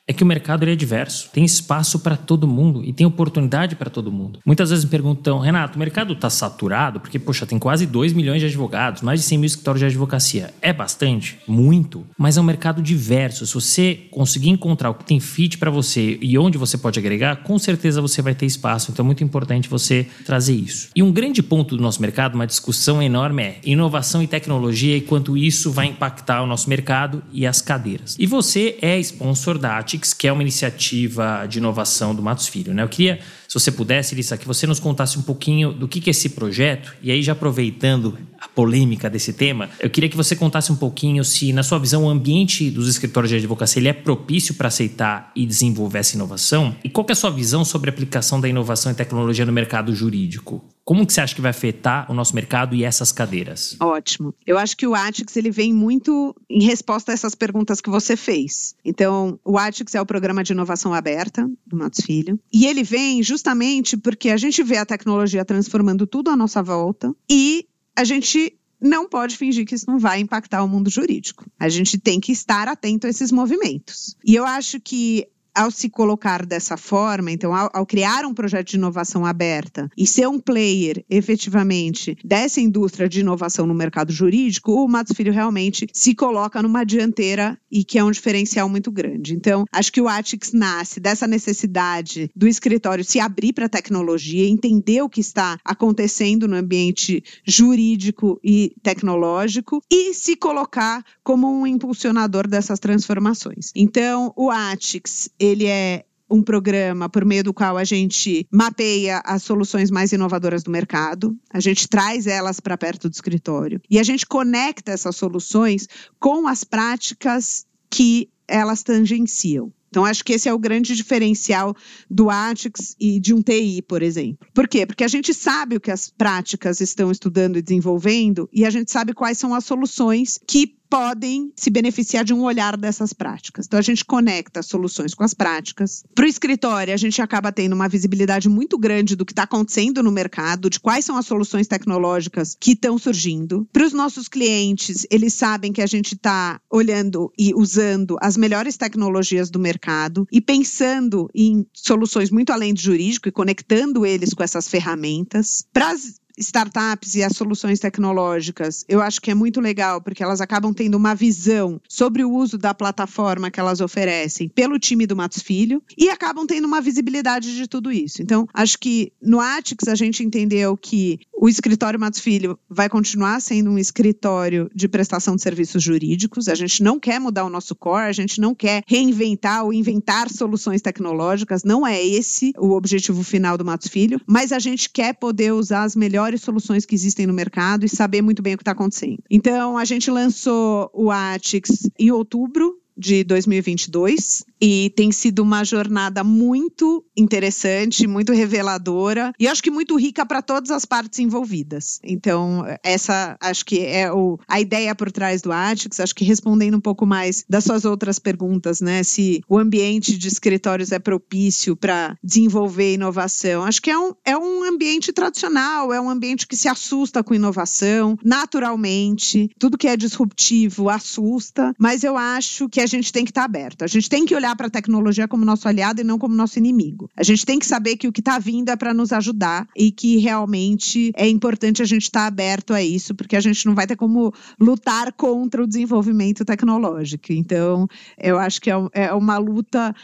S1: é que o mercado é diverso, tem espaço para todo mundo e tem oportunidade para todo mundo. Muitas vezes me perguntam, Renato, o mercado está saturado? Porque, poxa, tem quase 2 milhões de advogados, mais de 100 mil escritórios de advocacia. É bastante? Muito. Mas é um mercado diverso. Se você conseguir encontrar o que tem fit para você e onde você pode agregar, com certeza você vai ter espaço. Então é muito importante você trazer isso. E um grande ponto do nosso mercado, uma discussão enorme, é inovação e tecnologia e quanto isso vai impactar o nosso mercado e as cadeiras. E você é sponsor da AT que é uma iniciativa de inovação do Matos Filho. Né? Eu queria, se você pudesse, Lissa, que você nos contasse um pouquinho do que é esse projeto, e aí já aproveitando a polêmica desse tema, eu queria que você contasse um pouquinho se, na sua visão, o ambiente dos escritórios de advocacia ele é propício para aceitar e desenvolver essa inovação, e qual é a sua visão sobre a aplicação da inovação e tecnologia no mercado jurídico? Como que você acha que vai afetar o nosso mercado e essas cadeiras?
S2: Ótimo. Eu acho que o Atix ele vem muito em resposta a essas perguntas que você fez. Então, o Atix é o programa de inovação aberta do Matos Filho, e ele vem justamente porque a gente vê a tecnologia transformando tudo à nossa volta e a gente não pode fingir que isso não vai impactar o mundo jurídico. A gente tem que estar atento a esses movimentos. E eu acho que ao se colocar dessa forma, então, ao, ao criar um projeto de inovação aberta e ser um player efetivamente dessa indústria de inovação no mercado jurídico, o Matos Filho realmente se coloca numa dianteira e que é um diferencial muito grande. Então, acho que o Atix nasce dessa necessidade do escritório se abrir para a tecnologia, entender o que está acontecendo no ambiente jurídico e tecnológico e se colocar como um impulsionador dessas transformações. Então, o Atix, ele é um programa por meio do qual a gente mapeia as soluções mais inovadoras do mercado, a gente traz elas para perto do escritório e a gente conecta essas soluções com as práticas que elas tangenciam. Então, acho que esse é o grande diferencial do Atix e de um TI, por exemplo. Por quê? Porque a gente sabe o que as práticas estão estudando e desenvolvendo e a gente sabe quais são as soluções que podem se beneficiar de um olhar dessas práticas. Então, a gente conecta soluções com as práticas. Para o escritório, a gente acaba tendo uma visibilidade muito grande do que está acontecendo no mercado, de quais são as soluções tecnológicas que estão surgindo. Para os nossos clientes, eles sabem que a gente está olhando e usando as melhores tecnologias do mercado e pensando em soluções muito além do jurídico e conectando eles com essas ferramentas. Para as startups e as soluções tecnológicas, eu acho que é muito legal, porque elas acabam tendo uma visão sobre o uso da plataforma que elas oferecem pelo time do Matos Filho e acabam tendo uma visibilidade de tudo isso. Então, acho que no Atix a gente entendeu que o escritório Matos Filho vai continuar sendo um escritório de prestação de serviços jurídicos. A gente não quer mudar o nosso core, a gente não quer reinventar ou inventar soluções tecnológicas, não é esse o objetivo final do Matos Filho, mas a gente quer poder usar as melhores melhores soluções que existem no mercado e saber muito bem o que está acontecendo. Então, a gente lançou o Atix em outubro de 2022 e tem sido uma jornada muito interessante, muito reveladora e acho que muito rica para todas as partes envolvidas. Então, essa acho que é o, a ideia por trás do Atix, acho que respondendo um pouco mais das suas outras perguntas, né? Se o ambiente de escritórios é propício para desenvolver inovação. Acho que é um, é um ambiente tradicional, é um ambiente que se assusta com inovação, naturalmente. Tudo que é disruptivo assusta, mas eu acho que a gente tem que estar tá aberto. A gente tem que olhar para a tecnologia como nosso aliado e não como nosso inimigo. A gente tem que saber que o que está vindo é para nos ajudar e que realmente é importante a gente estar tá aberto a isso, porque a gente não vai ter como lutar contra o desenvolvimento tecnológico. Então, eu acho que é, é uma luta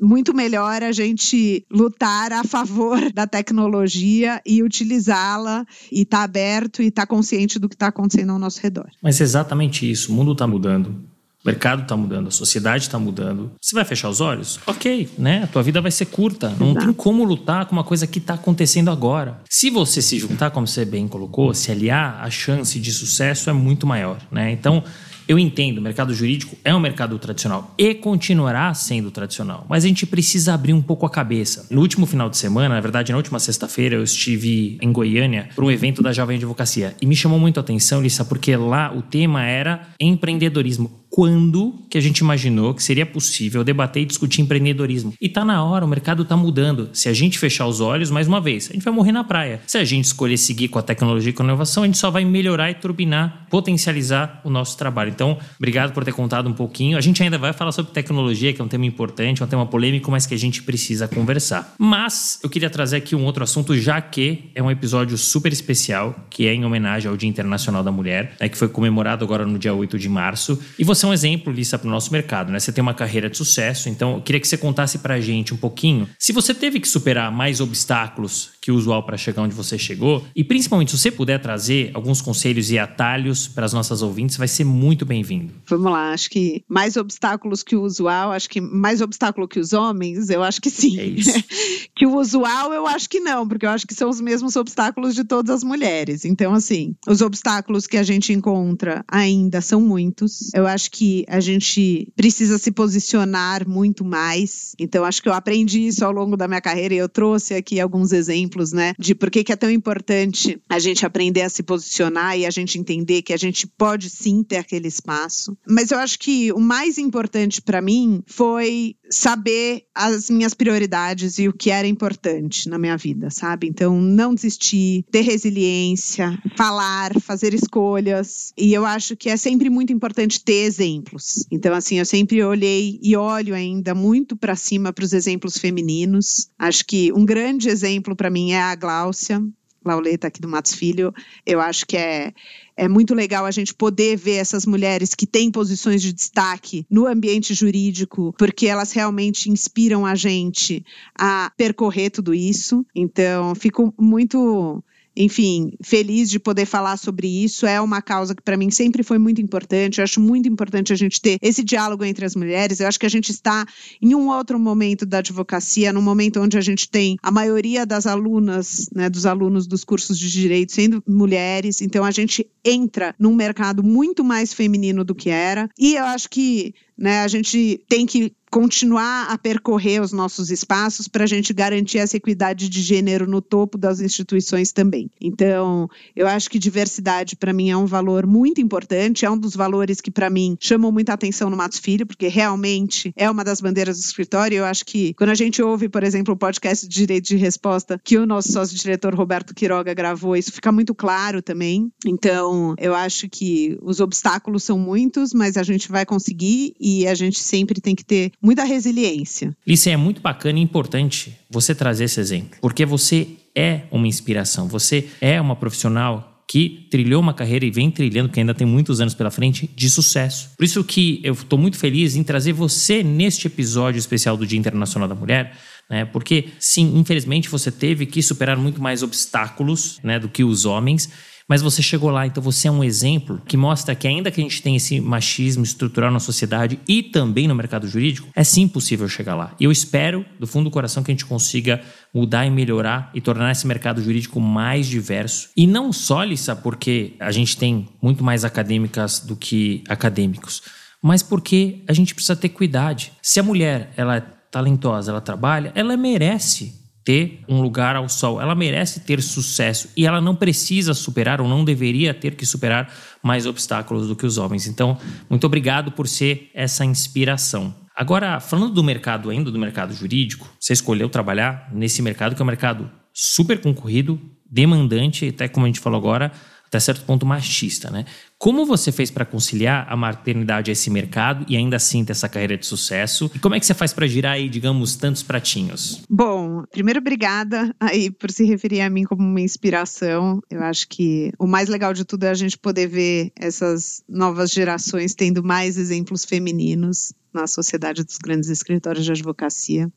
S2: muito melhor a gente lutar a favor da tecnologia e utilizá-la e estar tá aberto e estar tá consciente do que está acontecendo ao nosso redor.
S1: Mas é exatamente isso. O mundo está mudando. O mercado está mudando, a sociedade está mudando. Você vai fechar os olhos? Ok, né? A tua vida vai ser curta. Não Exato. tem como lutar com uma coisa que está acontecendo agora. Se você se juntar, como você bem colocou, se aliar, a chance de sucesso é muito maior, né? Então, eu entendo, o mercado jurídico é um mercado tradicional e continuará sendo tradicional, mas a gente precisa abrir um pouco a cabeça. No último final de semana, na verdade, na última sexta-feira, eu estive em Goiânia para um evento da Jovem Advocacia e me chamou muito a atenção, Lissa, porque lá o tema era empreendedorismo quando que a gente imaginou que seria possível debater e discutir empreendedorismo. E tá na hora, o mercado tá mudando. Se a gente fechar os olhos, mais uma vez, a gente vai morrer na praia. Se a gente escolher seguir com a tecnologia e com a inovação, a gente só vai melhorar e turbinar, potencializar o nosso trabalho. Então, obrigado por ter contado um pouquinho. A gente ainda vai falar sobre tecnologia, que é um tema importante, é um tema polêmico, mas que a gente precisa conversar. Mas eu queria trazer aqui um outro assunto, já que é um episódio super especial, que é em homenagem ao Dia Internacional da Mulher, né, que foi comemorado agora no dia 8 de março. E você ser um exemplo, Lissa, para o nosso mercado, né? Você tem uma carreira de sucesso, então eu queria que você contasse para a gente um pouquinho se você teve que superar mais obstáculos que o usual para chegar onde você chegou e principalmente se você puder trazer alguns conselhos e atalhos para as nossas ouvintes, vai ser muito bem-vindo.
S2: Vamos lá, acho que mais obstáculos que o usual, acho que mais obstáculo que os homens, eu acho que sim.
S1: É isso.
S2: que o usual, eu acho que não, porque eu acho que são os mesmos obstáculos de todas as mulheres. Então, assim, os obstáculos que a gente encontra ainda são muitos. Eu acho que a gente precisa se posicionar muito mais. Então, acho que eu aprendi isso ao longo da minha carreira e eu trouxe aqui alguns exemplos, né, de por que, que é tão importante a gente aprender a se posicionar e a gente entender que a gente pode sim ter aquele espaço. Mas eu acho que o mais importante para mim foi saber as minhas prioridades e o que era importante na minha vida, sabe? Então, não desistir, ter resiliência, falar, fazer escolhas. E eu acho que é sempre muito importante ter exemplos. Então, assim, eu sempre olhei e olho ainda muito para cima para os exemplos femininos. Acho que um grande exemplo para mim é a Gláucia, Lauleta aqui do Matos Filho, eu acho que é, é muito legal a gente poder ver essas mulheres que têm posições de destaque no ambiente jurídico, porque elas realmente inspiram a gente a percorrer tudo isso. Então, fico muito enfim, feliz de poder falar sobre isso. É uma causa que para mim sempre foi muito importante. Eu acho muito importante a gente ter esse diálogo entre as mulheres. Eu acho que a gente está em um outro momento da advocacia, num momento onde a gente tem a maioria das alunas, né, dos alunos dos cursos de direito sendo mulheres. Então a gente entra num mercado muito mais feminino do que era. E eu acho que né, a gente tem que continuar a percorrer os nossos espaços para a gente garantir essa equidade de gênero no topo das instituições também. Então, eu acho que diversidade para mim é um valor muito importante, é um dos valores que para mim chamam muita atenção no Matos Filho, porque realmente é uma das bandeiras do escritório. Eu acho que quando a gente ouve, por exemplo, o podcast de Direito de Resposta que o nosso sócio-diretor Roberto Quiroga gravou, isso fica muito claro também. Então, eu acho que os obstáculos são muitos, mas a gente vai conseguir e a gente sempre tem que ter muita resiliência.
S1: Isso é muito bacana e importante você trazer esse exemplo, porque você é uma inspiração, você é uma profissional que trilhou uma carreira e vem trilhando, que ainda tem muitos anos pela frente, de sucesso. Por isso que eu estou muito feliz em trazer você neste episódio especial do Dia Internacional da Mulher, né? Porque sim, infelizmente você teve que superar muito mais obstáculos, né, do que os homens mas você chegou lá, então você é um exemplo que mostra que ainda que a gente tenha esse machismo estrutural na sociedade e também no mercado jurídico, é sim possível chegar lá. E eu espero, do fundo do coração, que a gente consiga mudar e melhorar e tornar esse mercado jurídico mais diverso. E não só, Lissa, porque a gente tem muito mais acadêmicas do que acadêmicos, mas porque a gente precisa ter cuidado. Se a mulher ela é talentosa, ela trabalha, ela merece ter um lugar ao sol. Ela merece ter sucesso e ela não precisa superar ou não deveria ter que superar mais obstáculos do que os homens. Então, muito obrigado por ser essa inspiração. Agora, falando do mercado ainda, do mercado jurídico, você escolheu trabalhar nesse mercado que é um mercado super concorrido, demandante, até como a gente falou agora, até certo ponto machista, né? Como você fez para conciliar a maternidade a esse mercado e ainda assim ter essa carreira de sucesso? E como é que você faz para girar aí, digamos, tantos pratinhos?
S2: Bom, primeiro obrigada aí por se referir a mim como uma inspiração. Eu acho que o mais legal de tudo é a gente poder ver essas novas gerações tendo mais exemplos femininos na sociedade dos grandes escritórios de advocacia.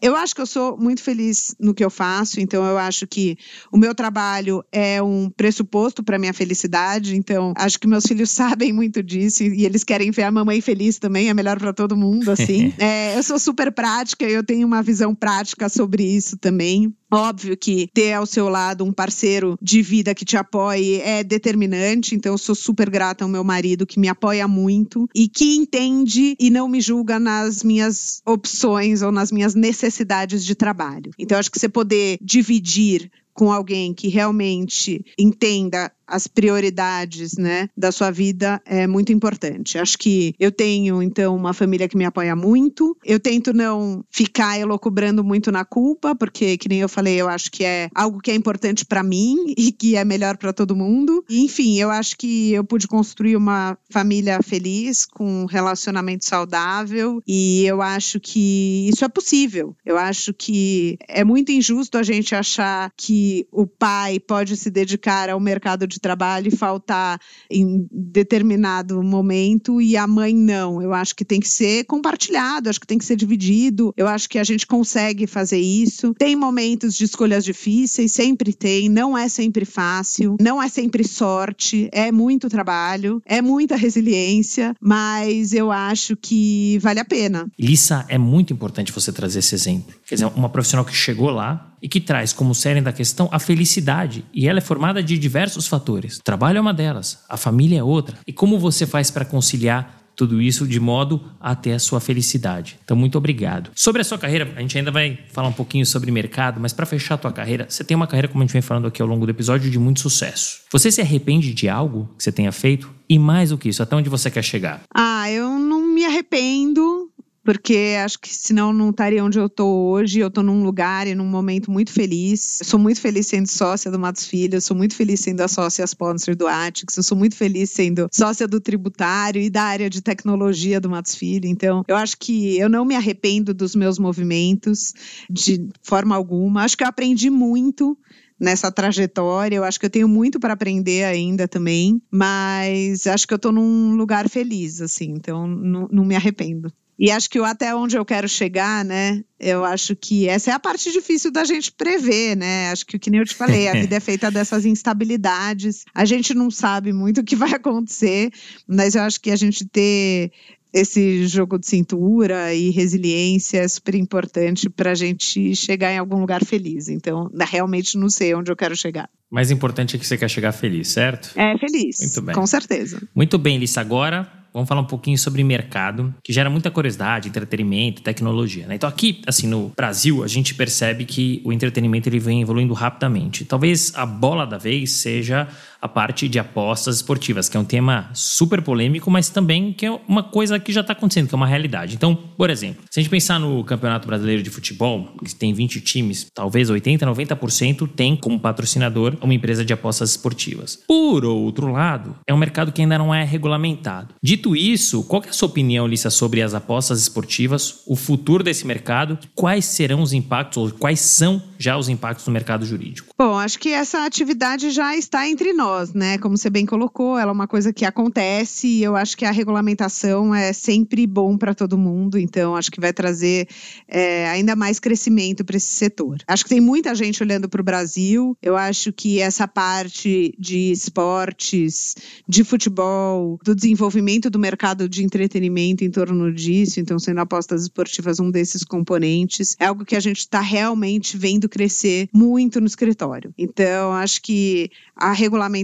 S2: Eu acho que eu sou muito feliz no que eu faço, então eu acho que o meu trabalho é um pressuposto para minha felicidade. Então, acho que meus filhos sabem muito disso e, eles querem ver a mamãe feliz também, é melhor para todo mundo, assim. é, eu sou super prática, eu tenho uma visão prática sobre isso também. Óbvio que ter ao seu lado um parceiro de vida que te apoie é determinante, então eu sou super grata ao meu marido que me apoia muito e que entende e não me julga nas minhas opções ou nas minhas necessidades de trabalho. Então acho que você poder dividir com alguém que realmente entenda as prioridades, né, da sua vida é muito importante. Acho que eu tenho então uma família que me apoia muito. Eu tento não ficar elocubrando muito na culpa, porque que nem eu falei, eu acho que é algo que é importante para mim e que é melhor para todo mundo. Enfim, eu acho que eu pude construir uma família feliz com um relacionamento saudável e eu acho que isso é possível. Eu acho que é muito injusto a gente achar que o pai pode se dedicar ao mercado de de trabalho e faltar em determinado momento e a mãe não. Eu acho que tem que ser compartilhado, acho que tem que ser dividido. Eu acho que a gente consegue fazer isso. Tem momentos de escolhas difíceis, sempre tem, não é sempre fácil, não é sempre sorte, é muito trabalho, é muita resiliência, mas eu acho que vale a pena.
S1: Lissa, é muito importante você trazer esse exemplo. Quer dizer, uma profissional que chegou lá, e que traz como série da questão a felicidade. E ela é formada de diversos fatores. O trabalho é uma delas, a família é outra. E como você faz para conciliar tudo isso de modo a ter a sua felicidade. Então, muito obrigado. Sobre a sua carreira, a gente ainda vai falar um pouquinho sobre mercado, mas para fechar a tua carreira, você tem uma carreira, como a gente vem falando aqui ao longo do episódio, de muito sucesso. Você se arrepende de algo que você tenha feito? E mais do que isso, até onde você quer chegar?
S2: Ah, eu não me arrependo porque acho que senão não estaria onde eu estou hoje. Eu estou num lugar e num momento muito feliz. Eu sou muito feliz sendo sócia do Matos Filho, eu sou muito feliz sendo a sócia sponsor do Atix, eu sou muito feliz sendo sócia do tributário e da área de tecnologia do Matos Filho. Então, eu acho que eu não me arrependo dos meus movimentos de forma alguma. Acho que eu aprendi muito nessa trajetória. Eu acho que eu tenho muito para aprender ainda também, mas acho que eu estou num lugar feliz, assim, então não, não me arrependo. E acho que até onde eu quero chegar, né? Eu acho que essa é a parte difícil da gente prever, né? Acho que o que nem eu te falei, a vida é feita dessas instabilidades. A gente não sabe muito o que vai acontecer, mas eu acho que a gente ter esse jogo de cintura e resiliência é super importante para a gente chegar em algum lugar feliz. Então, realmente não sei onde eu quero chegar.
S1: Mais importante é que você quer chegar feliz, certo?
S2: É, feliz. Muito bem. Com certeza.
S1: Muito bem, Lissa. Agora vamos falar um pouquinho sobre mercado, que gera muita curiosidade, entretenimento, tecnologia. Né? Então aqui, assim, no Brasil, a gente percebe que o entretenimento ele vem evoluindo rapidamente. Talvez a bola da vez seja a parte de apostas esportivas, que é um tema super polêmico, mas também que é uma coisa que já está acontecendo, que é uma realidade. Então, por exemplo, se a gente pensar no Campeonato Brasileiro de Futebol, que tem 20 times, talvez 80, 90% tem como patrocinador uma empresa de apostas esportivas. Por outro lado, é um mercado que ainda não é regulamentado. Dito isso, qual é a sua opinião, Lissa, sobre as apostas esportivas, o futuro desse mercado, quais serão os impactos, ou quais são já os impactos no mercado jurídico?
S2: Bom, acho que essa atividade já está entre nós né? Como você bem colocou, ela é uma coisa que acontece e eu acho que a regulamentação é sempre bom para todo mundo, então acho que vai trazer é, ainda mais crescimento para esse setor. Acho que tem muita gente olhando para o Brasil, eu acho que essa parte de esportes, de futebol, do desenvolvimento do mercado de entretenimento em torno disso, então sendo apostas esportivas um desses componentes, é algo que a gente está realmente vendo crescer muito no escritório. Então, acho que a regulamentação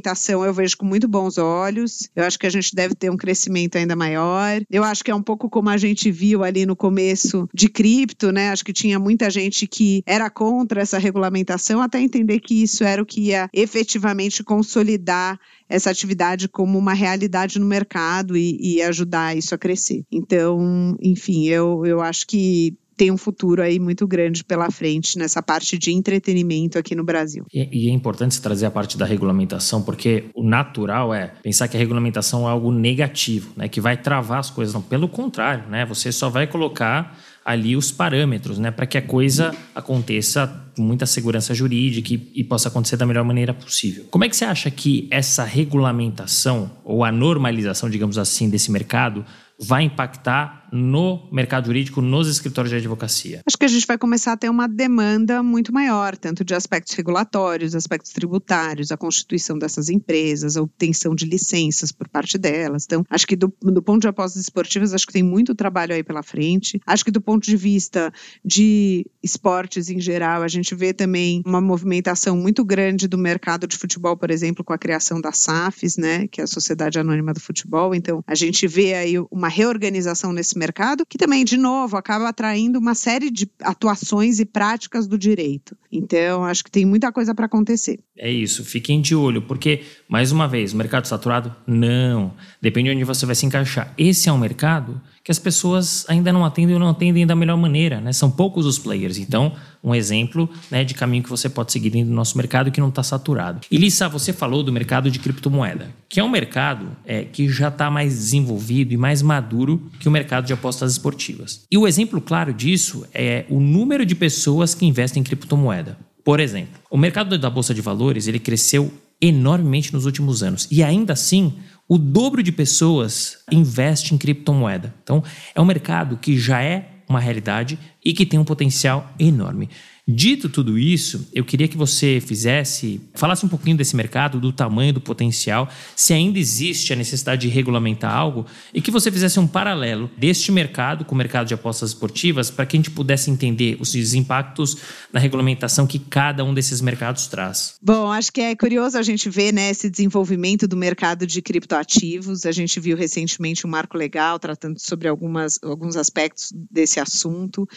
S2: eu vejo com muito bons olhos. Eu acho que a gente deve ter um crescimento ainda maior. Eu acho que é um pouco como a gente viu ali no começo de cripto, né? Acho que tinha muita gente que era contra essa regulamentação até entender que isso era o que ia efetivamente consolidar essa atividade como uma realidade no mercado e, e ajudar isso a crescer. Então, enfim, eu, eu acho que tem um futuro aí muito grande pela frente nessa parte de entretenimento aqui no Brasil.
S1: E, e, é importante trazer a parte da regulamentação, porque o natural é pensar que a regulamentação é algo negativo, né, que vai travar as coisas. Não, pelo contrário, né, você só vai colocar ali os parâmetros, né, para que a coisa aconteça com muita segurança jurídica e, e, possa acontecer da melhor maneira possível. Como é que você acha que essa regulamentação ou a normalização, digamos assim, desse mercado vai impactar no mercado jurídico, nos escritórios de advocacia?
S2: Acho que a gente vai começar a ter uma demanda muito maior, tanto de aspectos regulatórios, aspectos tributários, a constituição dessas empresas, a obtenção de licenças por parte delas. Então, acho que do, do ponto de apostas esportivas, acho que tem muito trabalho aí pela frente. Acho que do ponto de vista de esportes em geral, a gente vê também uma movimentação muito grande do mercado de futebol, por exemplo, com a criação da SAFs, né, que é a Sociedade Anônima do Futebol. Então, a gente vê aí uma reorganização nesse mercado, que também, de novo, acaba atraindo uma série de atuações e práticas do direito. Então, acho que tem muita coisa para acontecer.
S1: É isso, fiquem de olho, porque, mais uma vez, mercado saturado? Não. Depende de onde você vai se encaixar. Esse é um mercado que as pessoas ainda não atendem ou não atendem da melhor maneira, né? São poucos os players. Então, um exemplo né, de caminho que você pode seguir dentro do nosso mercado que não está saturado. E Lissa, você falou do mercado de criptomoeda, que é um mercado é, que já está mais desenvolvido e mais maduro que o mercado de apostas esportivas. E o exemplo claro disso é o número de pessoas que investem em criptomoeda. Por exemplo, o mercado da bolsa de valores ele cresceu enormemente nos últimos anos e ainda assim o dobro de pessoas investe em criptomoeda. Então, é um mercado que já é uma realidade e que tem um potencial enorme. Dito tudo isso, eu queria que você fizesse, falasse um pouquinho desse mercado, do tamanho, do potencial, se ainda existe a necessidade de regulamentar algo e que você fizesse um paralelo deste mercado com o mercado de apostas esportivas para que a gente pudesse entender os impactos na regulamentação que cada um desses mercados traz.
S2: Bom, acho que é curioso a gente ver né, esse desenvolvimento do mercado de criptoativos. A gente viu recentemente um marco legal tratando sobre algumas, alguns aspectos desse assunto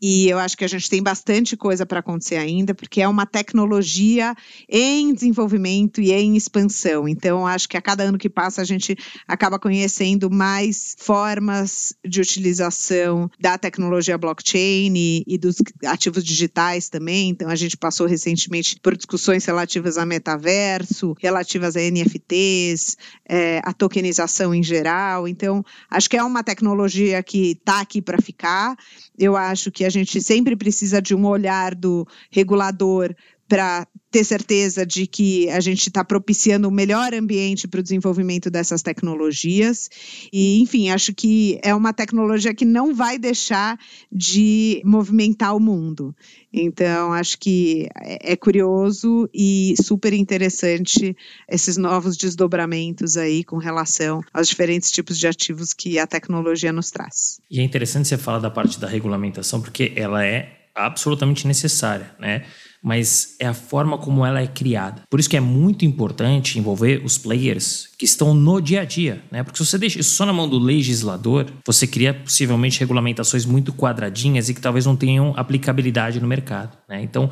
S2: e eu acho que a gente tem bastante coisa coisa para acontecer ainda, porque é uma tecnologia em desenvolvimento e em expansão. Então, acho que a cada ano que passa a gente acaba conhecendo mais formas de utilização da tecnologia blockchain e, e dos ativos digitais também. Então, a gente passou recentemente por discussões relativas a metaverso, relativas a NFTs, é, a tokenização em geral. Então, acho que é uma tecnologia que está aqui para ficar. Eu acho que a gente sempre precisa de um olhar do regulador para ter certeza de que a gente está propiciando o melhor ambiente para o desenvolvimento dessas tecnologias. E, enfim, acho que é uma tecnologia que não vai deixar de movimentar o mundo. Então, acho que é, é curioso e super interessante esses novos desdobramentos aí com relação aos diferentes tipos de ativos que a tecnologia nos traz.
S1: E é interessante você falar da parte da regulamentação, porque ela é absolutamente necessária, né? mas é a forma como ela é criada. Por isso que é muito importante envolver os players que estão no dia a dia, né? Porque se você deixa isso só na mão do legislador, você cria possivelmente regulamentações muito quadradinhas e que talvez não tenham aplicabilidade no mercado, né? Então,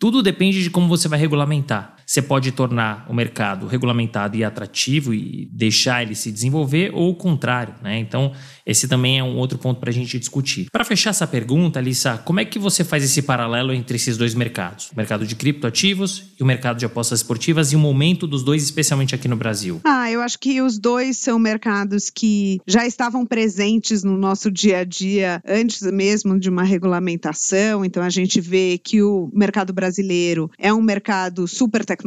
S1: tudo depende de como você vai regulamentar. Você pode tornar o mercado regulamentado e atrativo e deixar ele se desenvolver, ou o contrário. Né? Então, esse também é um outro ponto para a gente discutir. Para fechar essa pergunta, Alissa, como é que você faz esse paralelo entre esses dois mercados? O mercado de criptoativos e o mercado de apostas esportivas e o momento dos dois, especialmente aqui no Brasil?
S2: Ah, eu acho que os dois são mercados que já estavam presentes no nosso dia a dia antes mesmo de uma regulamentação. Então, a gente vê que o mercado brasileiro é um mercado super tecnológico,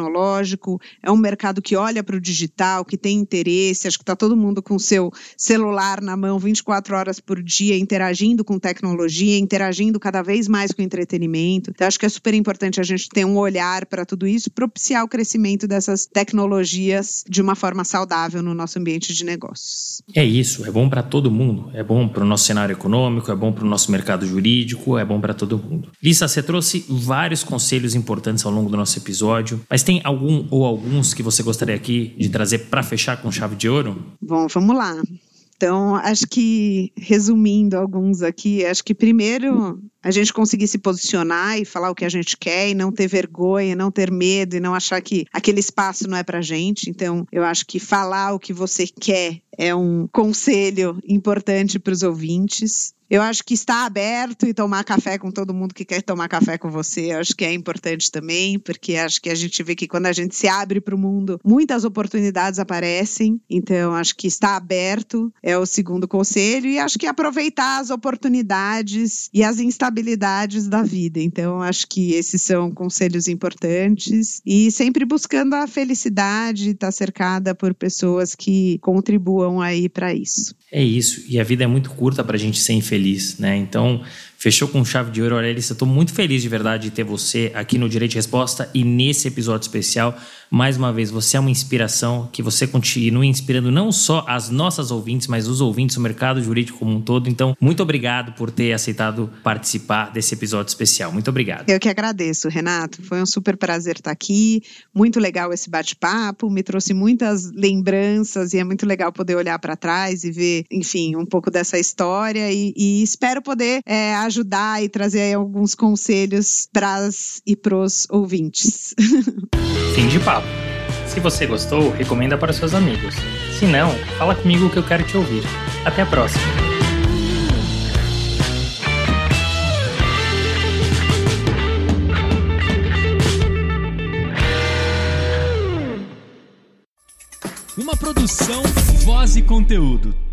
S2: é um mercado que olha para o digital, que tem interesse. Acho que está todo mundo com seu celular na mão 24 horas por dia, interagindo com tecnologia, interagindo cada vez mais com entretenimento. Então, acho que é super importante a gente ter um olhar para tudo isso, propiciar o crescimento dessas tecnologias de uma forma saudável no nosso ambiente de negócios.
S1: É isso, é bom para todo mundo. É bom para o nosso cenário econômico, é bom para o nosso mercado jurídico, é bom para todo mundo. Lisa, você trouxe vários conselhos importantes ao longo do nosso episódio. Mas tem algum ou alguns que você gostaria aqui de trazer para fechar com chave de ouro?
S2: Bom, vamos lá. Então, acho que, resumindo alguns aqui, acho que primeiro a gente conseguir se posicionar e falar o que a gente quer e não ter vergonha, não ter medo e não achar que aquele espaço não é pra gente. Então, eu acho que falar o que você quer é um conselho importante para os ouvintes. Eu acho que estar aberto e tomar café com todo mundo que quer tomar café com você, eu acho que é importante também, porque acho que a gente vê que quando a gente se abre para o mundo, muitas oportunidades aparecem. Então, acho que estar aberto é o segundo conselho e acho que aproveitar as oportunidades e as instabilidades da vida. Então, acho que esses são conselhos importantes e sempre buscando a felicidade, estar tá cercada por pessoas que contribuam aí para isso.
S1: É isso. E a vida é muito curta para a gente ser infeliz, né? Então, fechou com chave de ouro, Aurélia. Eu estou muito feliz de verdade de ter você aqui no Direito de Resposta e nesse episódio especial. Mais uma vez, você é uma inspiração, que você continue inspirando não só as nossas ouvintes, mas os ouvintes, o mercado jurídico como um todo. Então, muito obrigado por ter aceitado participar desse episódio especial. Muito obrigado.
S2: Eu que agradeço, Renato. Foi um super prazer estar aqui. Muito legal esse bate-papo, me trouxe muitas lembranças e é muito legal poder olhar para trás e ver, enfim, um pouco dessa história e, e espero poder é, ajudar e trazer alguns conselhos para as e pros ouvintes.
S1: Fim de papo. Se você gostou, recomenda para seus amigos. Se não, fala comigo que eu quero te ouvir. Até a próxima.
S3: Uma produção, voz e conteúdo.